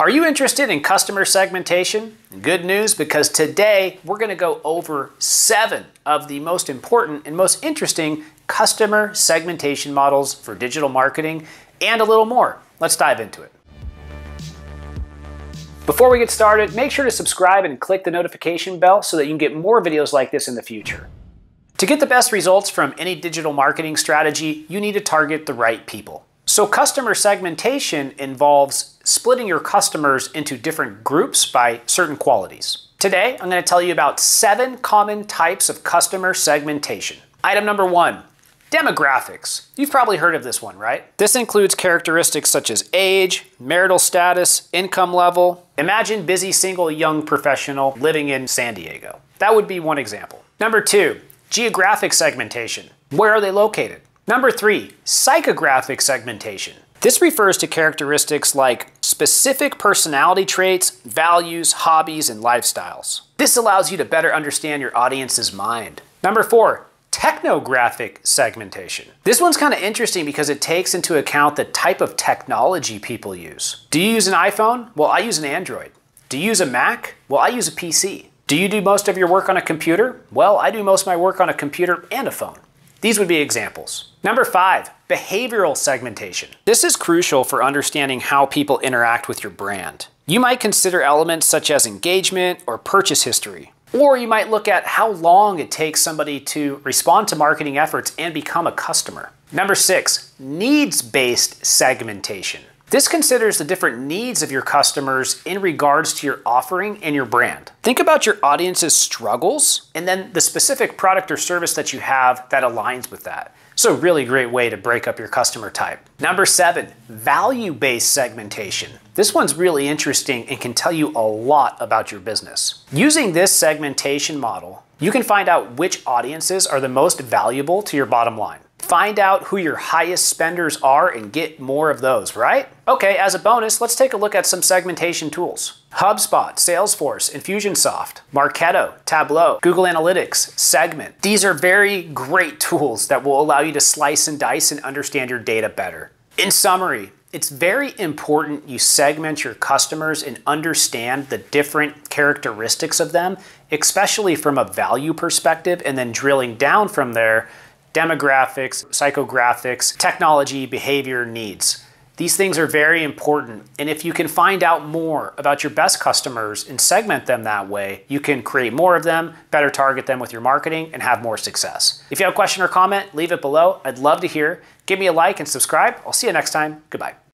Are you interested in customer segmentation? Good news because today we're going to go over seven of the most important and most interesting customer segmentation models for digital marketing and a little more. Let's dive into it. Before we get started, make sure to subscribe and click the notification bell so that you can get more videos like this in the future. To get the best results from any digital marketing strategy, you need to target the right people. So customer segmentation involves splitting your customers into different groups by certain qualities. Today, I'm going to tell you about seven common types of customer segmentation. Item number one, demographics. You've probably heard of this one, right? This includes characteristics such as age, marital status, income level. Imagine busy single young professional living in San Diego. That would be one example. Number two, geographic segmentation. Where are they located? Number three, psychographic segmentation. This refers to characteristics like specific personality traits, values, hobbies, and lifestyles. This allows you to better understand your audience's mind. Number four, technographic segmentation. This one's kind of interesting because it takes into account the type of technology people use. Do you use an iPhone? Well, I use an Android. Do you use a Mac? Well, I use a PC. Do you do most of your work on a computer? Well, I do most of my work on a computer and a phone. These would be examples. Number five, behavioral segmentation. This is crucial for understanding how people interact with your brand. You might consider elements such as engagement or purchase history. Or you might look at how long it takes somebody to respond to marketing efforts and become a customer. Number six, needs-based segmentation. This considers the different needs of your customers in regards to your offering and your brand. Think about your audience's struggles and then the specific product or service that you have that aligns with that. So, really great way to break up your customer type. Number seven, value based segmentation. This one's really interesting and can tell you a lot about your business. Using this segmentation model, you can find out which audiences are the most valuable to your bottom line. Find out who your highest spenders are and get more of those, right? Okay, as a bonus, let's take a look at some segmentation tools. HubSpot, Salesforce, Infusionsoft, Marketo, Tableau, Google Analytics, Segment. These are very great tools that will allow you to slice and dice and understand your data better. In summary, it's very important you segment your customers and understand the different characteristics of them, especially from a value perspective, and then drilling down from there demographics, psychographics, technology, behavior, needs. These things are very important. And if you can find out more about your best customers and segment them that way, you can create more of them, better target them with your marketing, and have more success. If you have a question or comment, leave it below. I'd love to hear. Give me a like and subscribe. I'll see you next time. Goodbye.